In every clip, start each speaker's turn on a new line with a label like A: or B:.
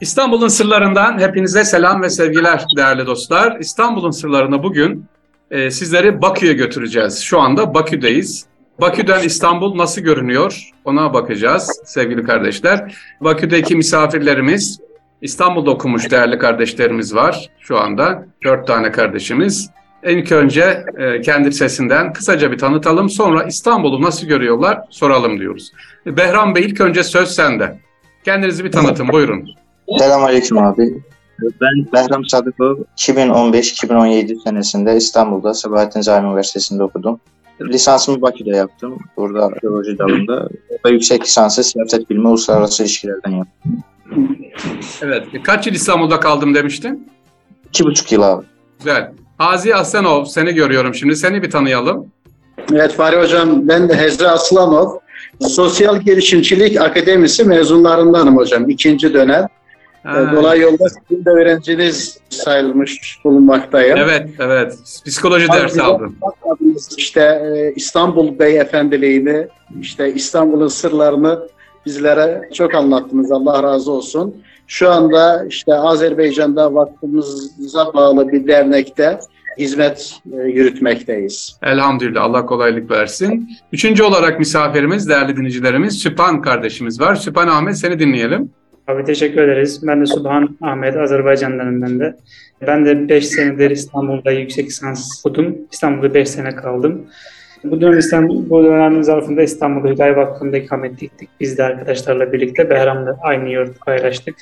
A: İstanbul'un sırlarından hepinize selam ve sevgiler değerli dostlar. İstanbul'un sırlarını bugün e, sizleri Bakü'ye götüreceğiz. Şu anda Bakü'deyiz. Bakü'den İstanbul nasıl görünüyor ona bakacağız sevgili kardeşler. Bakü'deki misafirlerimiz İstanbul'da okumuş değerli kardeşlerimiz var şu anda. Dört tane kardeşimiz. İlk önce e, kendi sesinden kısaca bir tanıtalım. Sonra İstanbul'u nasıl görüyorlar soralım diyoruz. Behram Bey ilk önce söz sende. Kendinizi bir tanıtın buyurun.
B: Selamünaleyküm abi. Ben Behram Sadıkov. 2015-2017 senesinde İstanbul'da Sabahattin Zaim Üniversitesi'nde okudum. Lisansımı Bakü'de yaptım. Burada teoloji dalında. Ve yüksek lisansı siyaset bilimi uluslararası ilişkilerden yaptım.
A: Evet. Kaç yıl İstanbul'da kaldım demiştin?
B: İki buçuk yıl abi.
A: Güzel. Hazi Aslanov seni görüyorum şimdi. Seni bir tanıyalım.
C: Evet Fahri Hocam ben de Hezra Aslanov. Sosyal Girişimcilik Akademisi mezunlarındanım hocam. ikinci dönem.
A: Ha.
C: Dolay yolda sizin de öğrenciniz sayılmış bulunmaktayım.
A: Evet, evet. Psikoloji dersi aldım.
C: İşte e, İstanbul Beyefendiliğini, işte İstanbul'un sırlarını bizlere çok anlattınız. Allah razı olsun. Şu anda işte Azerbaycan'da vakfımıza bağlı bir dernekte hizmet e, yürütmekteyiz.
A: Elhamdülillah Allah kolaylık versin. Üçüncü olarak misafirimiz, değerli dinleyicilerimiz Süpan kardeşimiz var. Süpan Ahmet seni dinleyelim.
D: Abi teşekkür ederiz. Ben de Subhan Ahmet, Azerbaycan'danım ben de. Ben de 5 senedir İstanbul'da yüksek lisans okudum. İstanbul'da 5 sene kaldım. Bu dönem İstanbul, bu dönem zarfında İstanbul'da Hüdayi Vakfı'nda ikamet ettik. Biz de arkadaşlarla birlikte Behram'la aynı yurdu paylaştık.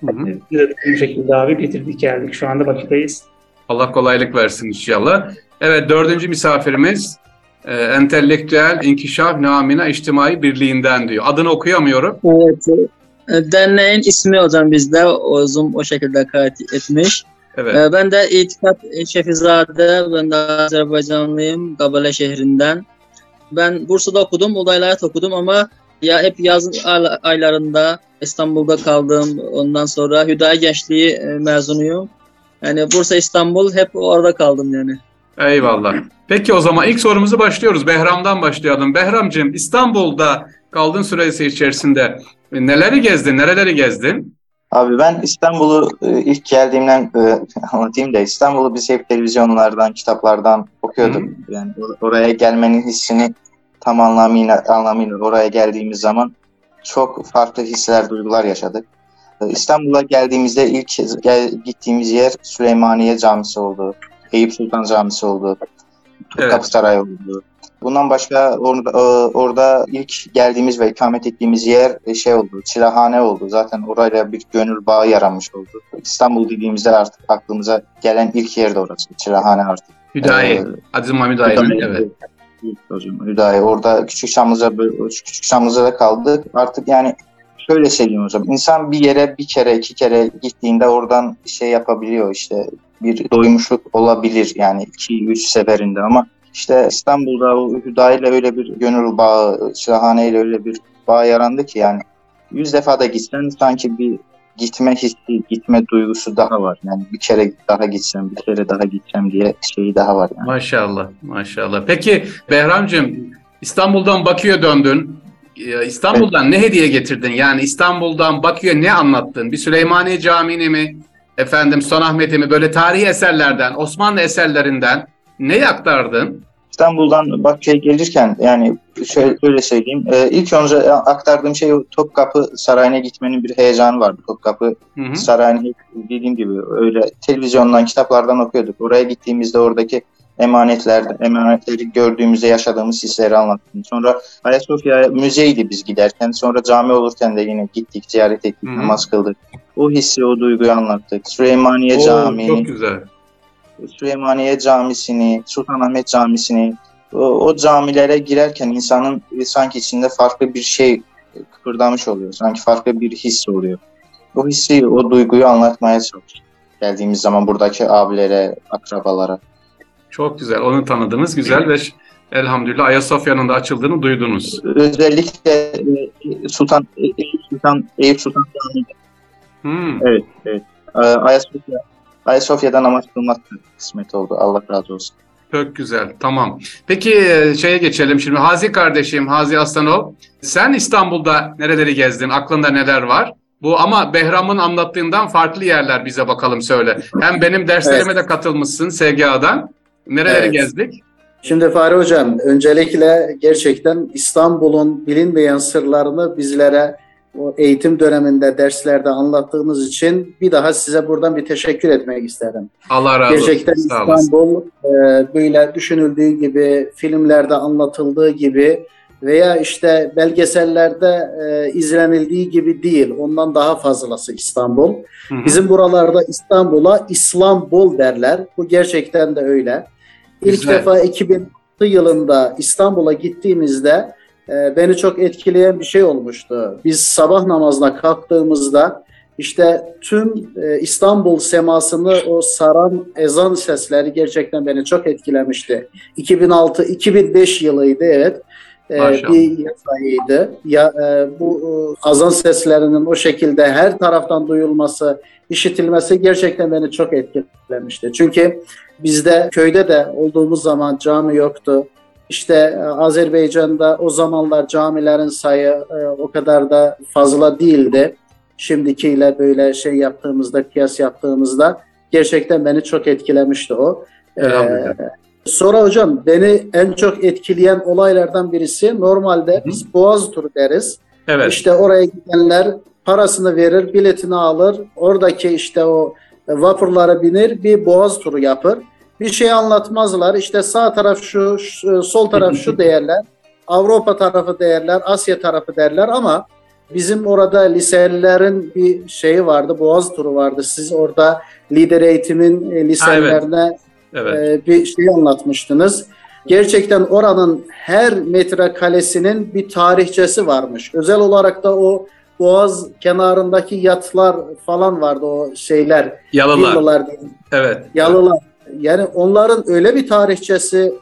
A: Hı hı.
D: Biz de bu şekilde abi bitirdik geldik. Şu anda Bakü'deyiz.
A: Allah kolaylık versin inşallah. Evet dördüncü misafirimiz e, Entelektüel İnkişaf Namina İçtimai Birliği'nden diyor. Adını okuyamıyorum.
E: Evet. E, Derneğin ismi hocam bizde Ozum o şekilde kayıt etmiş.
A: Evet.
E: E, Ben de İtikat Şefizade, ben de Azerbaycanlıyım, Kabale şehrinden. Ben Bursa'da okudum, Ulaylar'da okudum ama ya hep yaz ay- aylarında İstanbul'da kaldım. Ondan sonra Hüdayi Gençliği e, mezunuyum. Yani Bursa, İstanbul hep orada kaldım yani.
A: Eyvallah. Peki o zaman ilk sorumuzu başlıyoruz. Behram'dan başlayalım. Behramcığım İstanbul'da kaldığın süresi içerisinde e, neleri gezdin, nereleri gezdin?
B: Abi ben İstanbul'u e, ilk geldiğimden e, anlatayım da İstanbul'u biz hep televizyonlardan, kitaplardan okuyorduk. Yani or- oraya gelmenin hissini tam anlamıyla, anlamıyla oraya geldiğimiz zaman çok farklı hisler, duygular yaşadık. İstanbul'a geldiğimizde ilk gel- gittiğimiz yer Süleymaniye Camisi oldu. Eyüp Sultan Camisi oldu.
A: Evet.
B: Kapı Sarayı oldu. Bundan başka orada, e, orada ilk geldiğimiz ve ikamet ettiğimiz yer e, şey oldu, Çilahane oldu. Zaten orayla bir gönül bağı yaranmış oldu. İstanbul dediğimizde artık aklımıza gelen ilk yer de orası. Çilahane artık.
A: Hüdayi.
B: Ee,
A: Aziz Mahmut Hüdayi'nin. Evet.
B: Evet hocam, Hüdayi. Orada Küçük Çamlıca, Küçük Çamlıca'da kaldık. Artık yani şöyle söyleyeyim hocam. İnsan bir yere bir kere iki kere gittiğinde oradan şey yapabiliyor işte bir doymuşluk olabilir yani iki üç seferinde ama işte İstanbul'da o Hüdayi ile öyle bir gönül bağı, Şahane ile öyle bir bağ yarandı ki yani yüz defa da gitsen sanki bir gitme hissi, gitme duygusu daha var. Yani bir kere daha gitsem, bir kere daha gideceğim diye şeyi daha var yani.
A: Maşallah, maşallah. Peki Behramcığım İstanbul'dan Bakü'ye döndün. Ee, İstanbul'dan ne hediye getirdin? Yani İstanbul'dan Bakü'ye ne anlattın? Bir Süleymaniye Camii'ni mi? Efendim Sultanahmet'i mi? Böyle tarihi eserlerden, Osmanlı eserlerinden ne aktardın?
B: İstanbul'dan Bakü'ye gelirken yani şöyle, şöyle söyleyeyim. Ee, ilk önce aktardığım şey Topkapı Sarayı'na gitmenin bir heyecanı vardı. Topkapı
A: Hı hı.
B: Sarayı'nı dediğim gibi öyle televizyondan, kitaplardan okuyorduk. Oraya gittiğimizde oradaki emanetler, emanetleri gördüğümüzde yaşadığımız hisleri anlattım. Sonra Ayasofya müzeydi biz giderken. Sonra cami olurken de yine gittik, ziyaret ettik,
A: Hı hı.
B: namaz kıldık. O hissi, o duyguyu anlattık. Süleymaniye
A: Oo,
B: Camii,
A: Çok güzel.
B: Süleymaniye Camisi'ni, Sultanahmet Camisi'ni, o, o camilere girerken insanın sanki içinde farklı bir şey kıpırdamış oluyor. Sanki farklı bir his oluyor. O hissi, o duyguyu anlatmaya çalıştık. Geldiğimiz zaman buradaki abilere, akrabalara.
A: Çok güzel. Onu tanıdınız. Güzel ve elhamdülillah Ayasofya'nın da açıldığını duydunuz.
B: Özellikle e, Sultan Eyüp Sultan Eyüp Sultan Camii,
A: Hmm.
B: evet, evet. Ayasofya Ayasofya'da namaz kılmak kısmet oldu. Allah razı olsun.
A: Çok güzel. Tamam. Peki e, şeye geçelim şimdi. Hazi kardeşim, Hazi Aslanov. Sen İstanbul'da nereleri gezdin? Aklında neler var? Bu ama Behram'ın anlattığından farklı yerler bize bakalım söyle. Hem benim derslerime evet. de katılmışsın SGA'dan. Nereleri evet. gezdik?
C: Şimdi Fahri Hocam, öncelikle gerçekten İstanbul'un bilinmeyen sırlarını bizlere o eğitim döneminde derslerde anlattığınız için bir daha size buradan bir teşekkür etmek isterim.
A: Allah razı olsun.
C: Gerçekten İstanbul e, böyle düşünüldüğü gibi, filmlerde anlatıldığı gibi veya işte belgesellerde e, izlenildiği gibi değil. Ondan daha fazlası İstanbul. Hı hı. Bizim buralarda İstanbul'a İslambol derler. Bu gerçekten de öyle. İlk Güzel. defa 2006 yılında İstanbul'a gittiğimizde e, beni çok etkileyen bir şey olmuştu. Biz sabah namazına kalktığımızda işte tüm e, İstanbul semasını o saran ezan sesleri gerçekten beni çok etkilemişti. 2006-2005 yılıydı evet. E, bir yaz ayıydı. Ya, e, bu e, azan seslerinin o şekilde her taraftan duyulması, işitilmesi gerçekten beni çok etkilemişti. Çünkü bizde köyde de olduğumuz zaman cami yoktu. İşte e, Azerbaycan'da o zamanlar camilerin sayı e, o kadar da fazla değildi. Şimdikiyle böyle şey yaptığımızda, kıyas yaptığımızda gerçekten beni çok etkilemişti o. Ee, sonra hocam beni en çok etkileyen olaylardan birisi normalde Hı. biz Boğaz turu deriz. Evet. İşte oraya gidenler parasını verir, biletini alır. Oradaki işte o vapurlara binir, bir Boğaz turu yapır bir şey anlatmazlar. İşte sağ taraf şu, şu sol taraf şu değerler. Avrupa tarafı değerler, Asya tarafı derler ama bizim orada liselilerin bir şeyi vardı, Boğaz turu vardı. Siz orada lider eğitimin e, liselerine evet. Evet. bir şey anlatmıştınız. Gerçekten oranın her metre kalesinin bir tarihçesi varmış. Özel olarak da o Boğaz kenarındaki yatlar falan vardı o şeyler.
A: Yalılar. Yalılar evet.
C: Yalılar yani onların öyle bir tarihçesi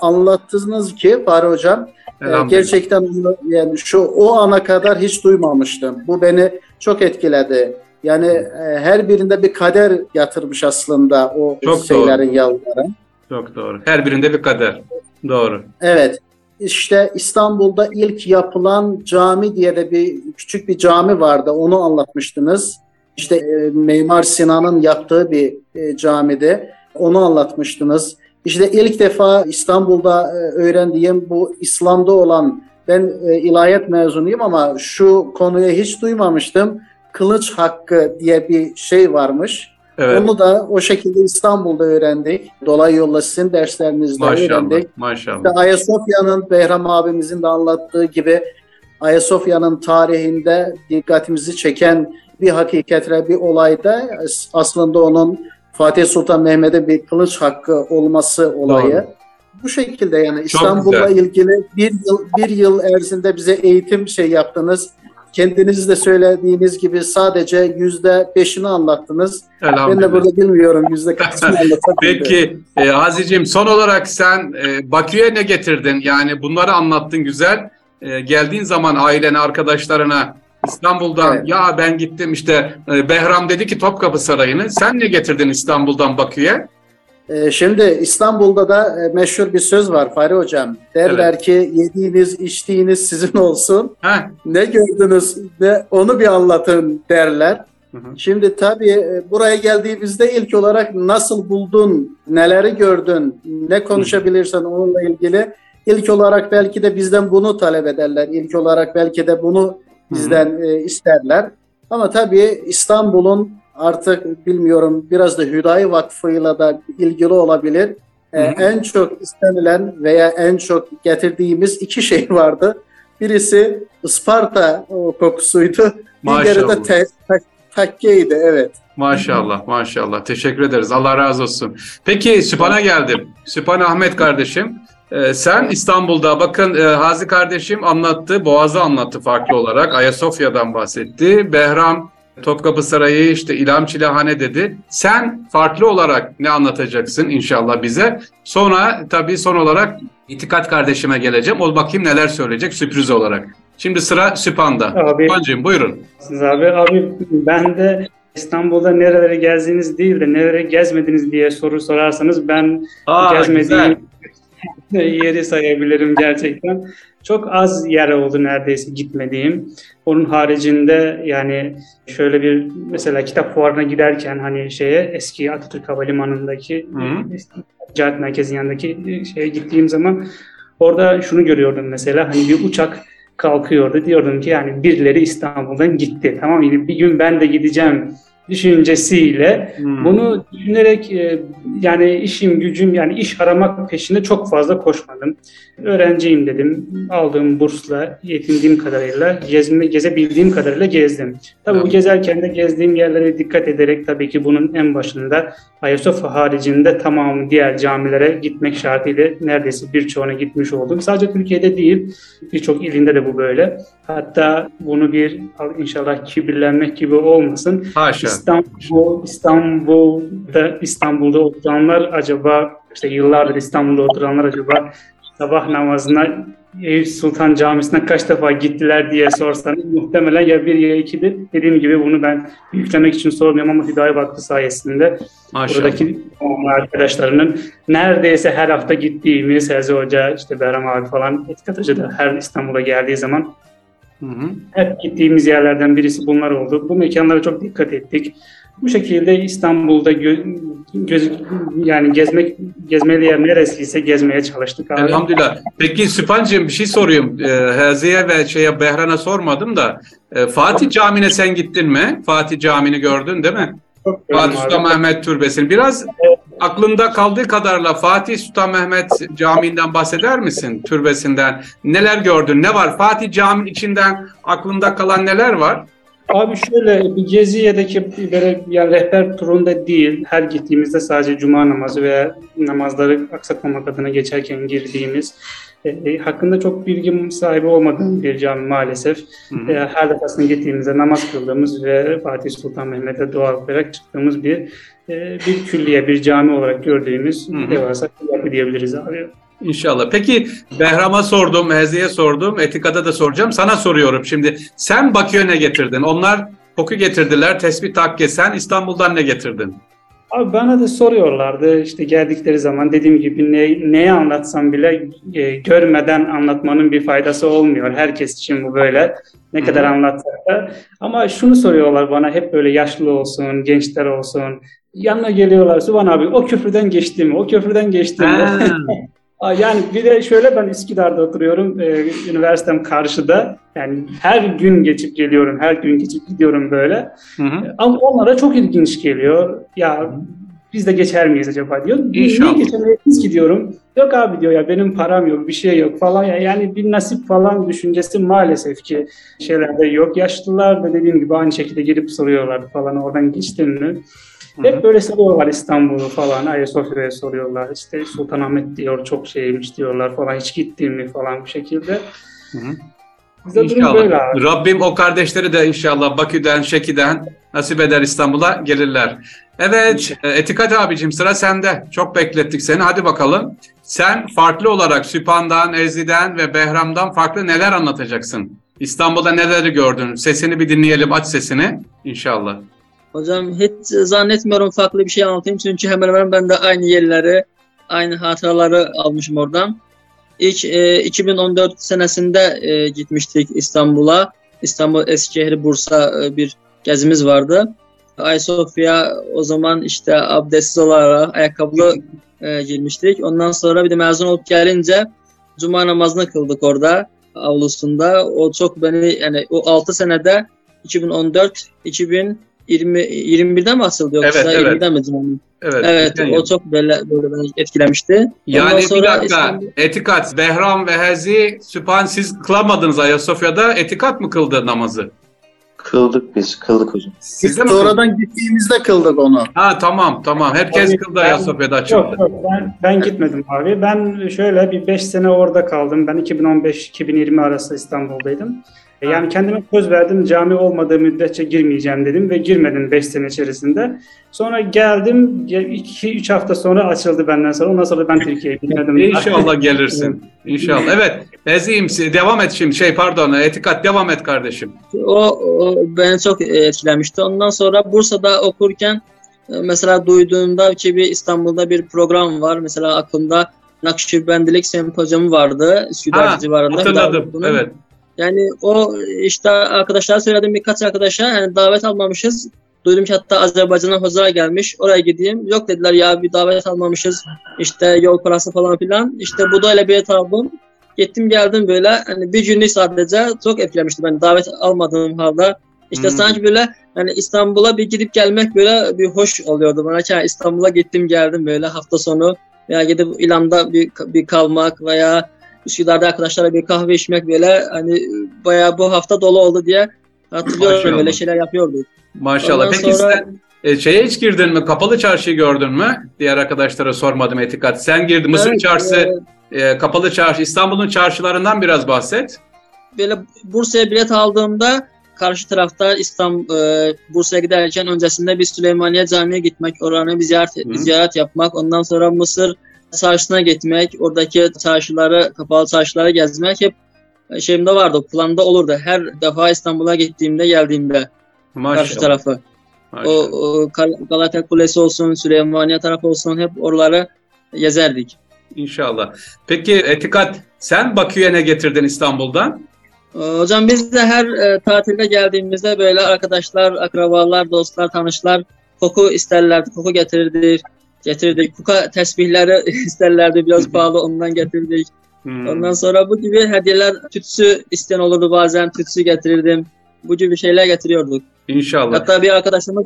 C: anlattınız ki Fahri Hocam e, gerçekten yani şu o ana kadar hiç duymamıştım. Bu beni çok etkiledi. Yani e, her birinde bir kader yatırmış aslında o çok şeylerin yavruları.
A: Çok doğru. Her birinde bir kader. Doğru.
C: Evet. İşte İstanbul'da ilk yapılan cami diye de bir küçük bir cami vardı. Onu anlatmıştınız. İşte e, Mimar Sinan'ın yaptığı bir e, camide. Onu anlatmıştınız. İşte ilk defa İstanbul'da e, öğrendiğim bu İslam'da olan ben e, ilahiyat mezunuyum ama şu konuya hiç duymamıştım. Kılıç hakkı diye bir şey varmış. Evet. Onu da o şekilde İstanbul'da öğrendik. Dolay yolla sizin derslerinizde maşallah, öğrendik.
A: Maşallah.
C: İşte Ayasofya'nın Behram abimizin de anlattığı gibi Ayasofya'nın tarihinde dikkatimizi çeken bir hakikatle bir olayda aslında onun Fatih Sultan Mehmet'e bir kılıç hakkı olması olayı. Doğru. Bu şekilde yani İstanbul'la ilgili bir yıl bir yıl erzinde bize eğitim şey yaptınız. Kendiniz de söylediğiniz gibi sadece yüzde beşini anlattınız. Ben de burada bilmiyorum yüzde kaçını anlatabilirim.
A: Peki e, Aziz'ciğim son olarak sen e, Bakü'ye ne getirdin? Yani bunları anlattın güzel. E, geldiğin zaman ailene, arkadaşlarına İstanbul'dan evet. ya ben gittim işte e, Behram dedi ki Topkapı Sarayı'nı. Sen ne getirdin İstanbul'dan Bakü'ye?
C: E, şimdi İstanbul'da da e, meşhur bir söz var Fahri Hocam. Derler evet. ki yediğiniz içtiğiniz sizin olsun. Heh. Ne gördünüz ne onu bir anlatın derler. Hı hı. Şimdi tabii buraya geldiğimizde ilk olarak nasıl buldun, neleri gördün, ne konuşabilirsen onunla ilgili ilk olarak belki de bizden bunu talep ederler. İlk olarak belki de bunu bizden e, isterler. Ama tabii İstanbul'un artık bilmiyorum biraz da Hüdayi Vakfı'yla da ilgili olabilir. E, en çok istenilen veya en çok getirdiğimiz iki şey vardı. Birisi Isparta kokusuydu. Diğeri de te, te, takkeydi evet.
A: Maşallah maşallah teşekkür ederiz Allah razı olsun. Peki Süphan'a geldim. Süphan Ahmet kardeşim ee, sen İstanbul'da bakın e, Hazi kardeşim anlattı, Boğaz'ı anlattı farklı olarak. Ayasofya'dan bahsetti. Behram Topkapı Sarayı işte İlham Çilehane dedi. Sen farklı olarak ne anlatacaksın inşallah bize? Sonra tabii son olarak İtikat kardeşime geleceğim. O bakayım neler söyleyecek sürpriz olarak. Şimdi sıra Süphan'da. Abi, Süphan'cığım buyurun.
D: Siz abi, abi ben de İstanbul'da nereleri gezdiğiniz değil de neleri gezmediniz diye soru sorarsanız ben Aa, gezmediğim güzel. yeri sayabilirim gerçekten. Çok az yer oldu neredeyse gitmediğim. Onun haricinde yani şöyle bir mesela kitap fuarına giderken hani şeye eski Atatürk Havalimanı'ndaki ticaret merkezinin yanındaki şeye gittiğim zaman orada şunu görüyordum mesela hani bir uçak kalkıyordu. Diyordum ki yani birileri İstanbul'dan gitti. Tamam mı? Bir gün ben de gideceğim düşüncesiyle hmm. bunu düşünerek e, yani işim gücüm yani iş aramak peşinde çok fazla koşmadım. Öğrenciyim dedim. Aldığım bursla yetindiğim kadarıyla gezme, gezebildiğim kadarıyla gezdim. Tabii hmm. bu gezerken de gezdiğim yerlere dikkat ederek tabii ki bunun en başında Ayasofya haricinde tamamı diğer camilere gitmek şartıyla neredeyse birçoğuna gitmiş oldum. Sadece Türkiye'de değil birçok ilinde de bu böyle. Hatta bunu bir inşallah kibirlenmek gibi olmasın.
A: Haşa.
D: İstanbul, İstanbul'da İstanbul'da oturanlar acaba işte yıllardır İstanbul'da oturanlar acaba sabah namazına Eyüp Sultan Camisi'ne kaç defa gittiler diye sorsanız muhtemelen ya bir ya ikidir. Dediğim gibi bunu ben yüklemek için sormuyorum ama Hüdayi Vakfı sayesinde Maşallah. buradaki arkadaşlarının neredeyse her hafta gittiğimiz Hezi Hoca, işte Behram abi falan Etikat Hoca da her İstanbul'a geldiği zaman Hı hı. Hep gittiğimiz yerlerden birisi bunlar oldu. Bu mekanlara çok dikkat ettik. Bu şekilde İstanbul'da gö- göz yani gezmek gezmeli yer neresiyse gezmeye çalıştık
A: abi. Elhamdülillah. Peki Süphancığım bir şey sorayım. Ee, Haziye ve şeye Behran'a sormadım da e, Fatih Camii'ne sen gittin mi? Fatih Camii'ni gördün değil mi? Çok Fatih Sultan Mehmet Türbesi'ni. Biraz. Aklında kaldığı kadarla Fatih Sultan Mehmet Camii'nden bahseder misin? Türbesinden. Neler gördün? Ne var? Fatih Camii'nin içinden aklında kalan neler var?
D: Abi şöyle bir Geziye'deki böyle yani rehber turunda değil, her gittiğimizde sadece cuma namazı veya namazları aksatmamak adına geçerken girdiğimiz e, e, hakkında çok bilgim sahibi olmadığım bir cami maalesef. Hı hı. E, her defasında gittiğimizde namaz kıldığımız ve Fatih Sultan Mehmet'e dua okuyarak çıktığımız bir e, bir külliye, bir cami olarak gördüğümüz hı hı. devasa bir yapı diyebiliriz abi.
A: İnşallah. Peki Behram'a sordum, Hezi'ye sordum, Etika'da da soracağım. Sana soruyorum şimdi. Sen Bakü'ye ne getirdin? Onlar koku getirdiler, tespih takke. Sen İstanbul'dan ne getirdin?
D: Abi bana da soruyorlardı işte geldikleri zaman dediğim gibi ne, neyi anlatsam bile e, görmeden anlatmanın bir faydası olmuyor. Herkes için bu böyle. Ne kadar anlatsak da. Ama şunu soruyorlar bana hep böyle yaşlı olsun, gençler olsun. Yanına geliyorlar Sübhan abi o köprüden geçti mi? O köprüden geçti mi? Yani bir de şöyle ben Üsküdar'da oturuyorum. E, üniversitem karşıda. Yani her gün geçip geliyorum. Her gün geçip gidiyorum böyle. Hı hı. Ama onlara çok ilginç geliyor. Ya biz de geçer miyiz acaba diyor. İnşallah. Niye geçemeyiz ki diyorum. Yok abi diyor ya benim param yok bir şey yok falan ya yani bir nasip falan düşüncesi maalesef ki şeylerde yok. Yaşlılar da dediğim gibi aynı şekilde gelip soruyorlar falan oradan geçtin mi? Hep böyle soruyorlar İstanbul'u falan, Ayasofya'ya soruyorlar. İşte Sultanahmet diyor, çok şeymiş diyorlar falan, hiç gittin mi falan bu şekilde. Hı-hı.
A: İnşallah. Böyle abi. Rabbim o kardeşleri de inşallah Bakü'den, Şeki'den nasip eder İstanbul'a gelirler. Evet, e, Etikat abicim sıra sende. Çok beklettik seni. Hadi bakalım. Sen farklı olarak Süphan'dan, Ezli'den ve Behram'dan farklı neler anlatacaksın? İstanbul'da neleri gördün? Sesini bir dinleyelim. Aç sesini inşallah.
E: Hocam hiç zannetmiyorum farklı bir şey anlatayım çünkü hemen hemen ben de aynı yerleri, aynı hatıraları almışım oradan. İlk e, 2014 senesinde e, gitmiştik İstanbul'a. İstanbul Eskişehir Bursa e, bir gezimiz vardı. Ayasofya o zaman işte abdestsiz olarak ayakkabılı e, girmiştik. Ondan sonra bir de mezun olup gelince cuma namazını kıldık orada avlusunda. O çok beni yani o 6 senede 2014 2000 20 21'den mi asıldı yoksa evet, evet. 20'den mi canım? Evet, evet o çok böyle, böyle beni etkilemişti.
A: Yani Ondan bir dakika İstanbul... etikat, Behram ve Hezi Sübhan siz kılamadınız Ayasofya'da etikat mı kıldı namazı?
B: Kıldık biz, kıldık hocam.
C: Siz de sonradan gittiğimizde kıldık onu.
A: Ha tamam tamam. Herkes abi, kıldı Ayasofya'da açıldı. Yok, yok
D: ben, ben gitmedim abi. Ben şöyle bir 5 sene orada kaldım. Ben 2015-2020 arası İstanbul'daydım. E, yani kendime söz verdim cami olmadığı müddetçe girmeyeceğim dedim ve girmedim 5 sene içerisinde. Sonra geldim 2-3 hafta sonra açıldı benden sonra. Ondan sonra ben Türkiye'ye gitmedim.
A: İnşallah gelirsin. İnşallah. Evet. Eziyim devam et şimdi. Şey pardon etikat devam et kardeşim.
E: O, o beni çok etkilemişti. Ondan sonra Bursa'da okurken e, mesela duyduğumda ki bir İstanbul'da bir program var. Mesela aklımda Nakşibendilik sempozyumu vardı. Üsküdar civarında.
A: Hatırladım. Evet
E: Yani o işte arkadaşlara söyledim birkaç arkadaşa yani davet almamışız. Duydum ki hatta Azerbaycan'dan hocalar gelmiş. Oraya gideyim. Yok dediler ya bir davet almamışız. İşte yol parası falan filan. İşte bu da öyle bilet aldım. Gittim geldim böyle. Hani bir günlük sadece çok etkilemişti beni davet almadığım halde. İşte
A: Hmm.
E: sanki böyle hani İstanbul'a bir gidip gelmek böyle bir hoş oluyordu bana. ki İstanbul'a gittim geldim böyle hafta sonu veya gidip İlam'da bir, bir kalmak veya Üsküdar'da arkadaşlarla bir kahve içmek böyle hani bayağı bu hafta dolu oldu diye hatırlıyorum
A: Maşallah.
E: böyle şeyler yapıyorduk.
A: Maşallah.
E: Ondan
A: Peki
E: sonra-
A: sen e, şeye hiç girdin mi? Kapalı çarşıyı gördün mü? Diğer arkadaşlara sormadım etikat. Sen girdin. Mısır
E: Evet,
A: çarşısı, e, kapalı çarşı. İstanbul'un çarşılarından biraz bahset.
E: böyle Bursa'ya bilet aldığımda karşı tarafta İstanbul e, Bursa'ya giderken öncesinde bir Süleymaniye Camii'ye gitmek, oranı bir ziyaret,
A: Hı.
E: bir ziyaret yapmak, ondan sonra Mısır çarşısına gitmek, oradaki çarşıları, kapalı çarşıları gezmek hep şeyimde vardı, planda olurdu. Her defa İstanbul'a gittiğimde, geldiğimde karşı
A: Maşallah.
E: tarafı. O,
A: Maşallah.
E: o Gal- Galata Kulesi olsun, Süleymaniye tarafı olsun hep oraları gezerdik.
A: İnşallah. Peki etikat sen Bakü'ye ne getirdin İstanbul'dan?
E: Ee, Hocam biz de her e, tatilde geldiğimizde böyle arkadaşlar, akrabalar, dostlar, tanışlar koku isterlerdi, koku getirirdik. Getirdik. Kuka tesbihleri isterlerdi. Biraz pahalı ondan getirdik.
A: Hmm.
E: Ondan sonra bu gibi hediyeler tütsü isteyen olurdu bazen. Tütsü getirirdim. Bu gibi şeyler getiriyorduk.
A: İnşallah.
E: Hatta bir arkadaşımız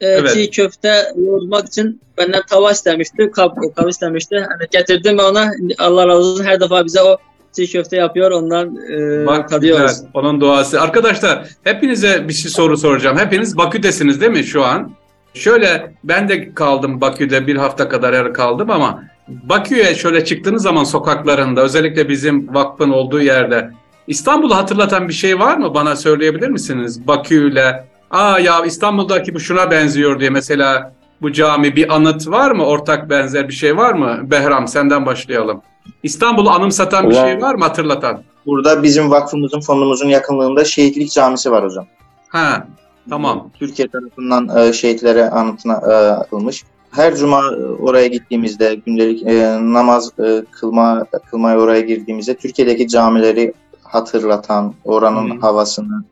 E: e,
A: Evet.
E: çiğ köfte yoğurmak için benden tava istemişti. Kap, kap istemişti. Hani getirdim ona. Allah razı olsun her defa bize o çiğ köfte yapıyor. Ondan e,
A: Bak
E: tadıyoruz.
A: güzel. Onun duası. Arkadaşlar hepinize bir şey soru soracağım. Hepiniz Bakü'desiniz değil mi şu an? Şöyle ben de kaldım Bakü'de bir hafta kadar yer kaldım ama Bakü'ye şöyle çıktığınız zaman sokaklarında özellikle bizim vakfın olduğu yerde İstanbul'u hatırlatan bir şey var mı? Bana söyleyebilir misiniz? Bakü'yle aa ya İstanbul'daki bu şuna benziyor diye mesela bu cami bir anıt var mı? Ortak benzer bir şey var mı? Behram senden başlayalım. İstanbul'u anımsatan bir
B: Ulan-
A: şey var mı hatırlatan?
B: Burada bizim vakfımızın fondumuzun yakınlığında Şehitlik Camisi var hocam.
A: Ha, tamam.
B: Türkiye tarafından e, şehitlere anıtına e, atılmış. Her cuma e, oraya gittiğimizde gündelik e, namaz e, kılma kılmaya oraya girdiğimizde Türkiye'deki camileri hatırlatan, oranın
A: Hı.
B: havasını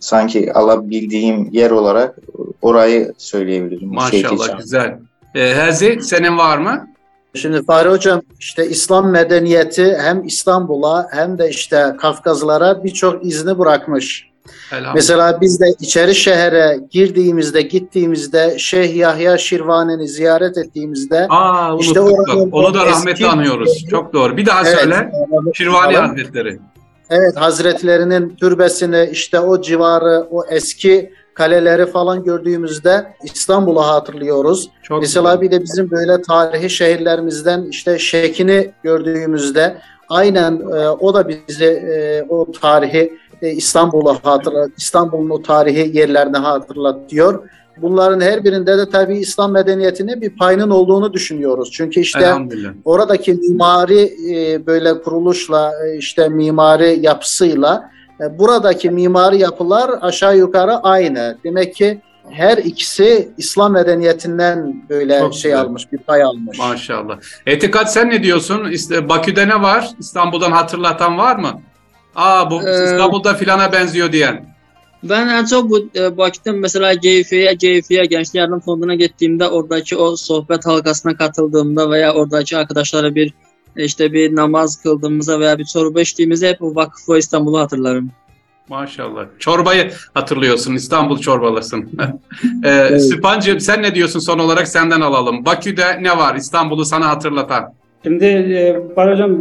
B: sanki alabildiğim yer olarak orayı söyleyebilirim.
A: Maşallah güzel. Ee, Herzi senin var mı?
C: Şimdi Fahri Hocam işte İslam medeniyeti hem İstanbul'a hem de işte Kafkazlara birçok izni bırakmış. Mesela biz de içeri şehre girdiğimizde, gittiğimizde Şeyh Yahya Şirvani'ni ziyaret ettiğimizde
A: Aa
C: İşte oranın
A: Onu da
C: o
A: rahmetle
C: eski-
A: anıyoruz. Çok doğru. Bir daha
C: Evet.
A: söyle. Şirvani Hazretleri.
C: Evet Hazretlerinin türbesini işte o civarı, o eski kaleleri falan gördüğümüzde İstanbul'u hatırlıyoruz.
A: Çok
C: Mesela
A: güzel.
C: bir de bizim böyle tarihi şehirlerimizden işte Şekin'i gördüğümüzde aynen e, o da bizi e, o tarihi e, İstanbul'a hatırlat İstanbul'un o tarihi yerlerini hatırlatıyor. Bunların her birinde de tabii İslam medeniyetine bir payının olduğunu düşünüyoruz. Çünkü işte oradaki mimari e, böyle kuruluşla e, işte mimari yapısıyla e, buradaki mimari yapılar aşağı yukarı aynı. Demek ki her ikisi İslam medeniyetinden böyle
A: Çok
C: şey
A: güzel.
C: almış, bir pay almış.
A: Maşallah. Etikat sen ne diyorsun? İşte Bakü'de ne var? İstanbul'dan hatırlatan var mı? Aa bu
E: Ee,
A: İstanbul'da filana benziyor diyen.
E: Ben en çok bu e, vakitten mesela Geyfi'ye, Geyfi'ye Gençlik Yardım Fonu'na gittiğimde oradaki o sohbet halkasına katıldığımda veya oradaki arkadaşlara bir işte bir namaz kıldığımızda veya bir çorba içtiğimizde hep o vakfı İstanbul'u hatırlarım.
A: Maşallah. Çorbayı hatırlıyorsun. İstanbul çorbalısın. ee, Süphancığım sen ne diyorsun son olarak senden alalım. Bakü'de ne var İstanbul'u sana hatırlatan?
D: Şimdi e, Bahar Hocam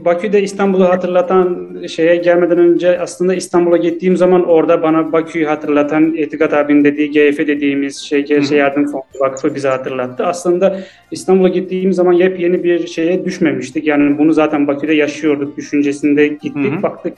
D: Bakü'de İstanbul'u hatırlatan şeye gelmeden önce aslında İstanbul'a gittiğim zaman orada bana Bakü'yü hatırlatan Etikat abinin dediği GF dediğimiz şey Gençlik Yardım Fonu Vakfı bize hatırlattı. Aslında İstanbul'a gittiğim zaman yepyeni bir şeye düşmemiştik. Yani bunu zaten Bakü'de yaşıyorduk düşüncesinde gittik.
A: Hı hı.
D: Baktık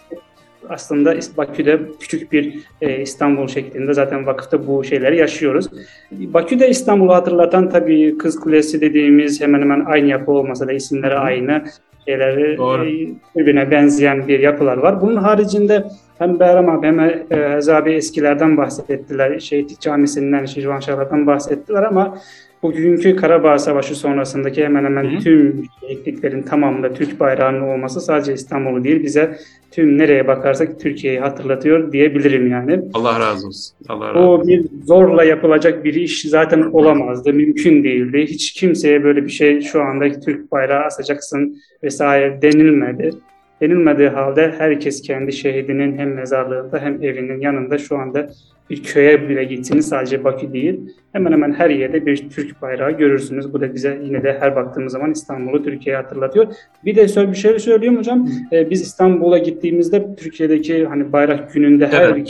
D: aslında Bakü'de küçük bir e, İstanbul şeklinde zaten vakıfta bu şeyleri yaşıyoruz. Bakü'de İstanbul'u hatırlatan tabii Kız Kulesi dediğimiz hemen hemen aynı yapı olmasa da isimleri aynı şeyleri
A: Doğru.
D: e, birbirine benzeyen bir yapılar var. Bunun haricinde hem Behram abi hem e, abi eskilerden bahsettiler. Şehit Camisi'nden, Şirvanşahlar'dan bahsettiler ama bugünkü Karabağ Savaşı sonrasındaki hemen hemen Hı. tüm şehitliklerin tamamında Türk bayrağının olması sadece İstanbul'u değil bize tüm nereye bakarsak Türkiye'yi hatırlatıyor diyebilirim yani.
A: Allah razı olsun. Allah razı olsun.
D: O bir zorla yapılacak bir iş zaten olamazdı, mümkün değildi. Hiç kimseye böyle bir şey şu anda Türk bayrağı asacaksın vesaire denilmedi. Denilmediği halde herkes kendi şehidinin hem mezarlığında hem evinin yanında şu anda bir köye bile gitsiniz sadece Bakü değil. Hemen hemen her yerde bir Türk bayrağı görürsünüz. Bu da bize yine de her baktığımız zaman İstanbul'u Türkiye'ye hatırlatıyor. Bir de bir şey söyleyeyim hocam. Ee, biz İstanbul'a gittiğimizde Türkiye'deki hani bayrak gününde her evet. bir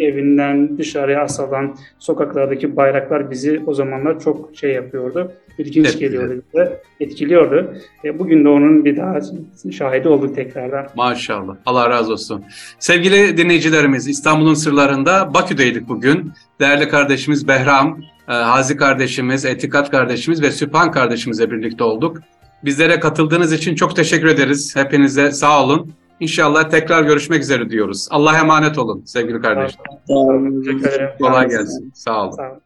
D: evinden dışarıya asılan sokaklardaki bayraklar bizi o zamanlar çok şey yapıyordu. İlginç evet, geliyordu bize. Etkiliyordu. E, bugün de onun bir daha şahidi olduk tekrardan.
A: Maşallah. Allah razı olsun. Sevgili dinleyicilerimiz İstanbul'un sırlarında Bakü'deydik bugün. Değerli kardeşimiz Behram, e, Hazi kardeşimiz, Etikat kardeşimiz ve Süphan kardeşimizle birlikte olduk. Bizlere katıldığınız için çok teşekkür ederiz. Hepinize sağ olun. İnşallah tekrar görüşmek üzere diyoruz. Allah'a emanet olun sevgili kardeşler.
D: Sağ olun.
A: Kolay gelsin. Sağ olun. Sağ olun.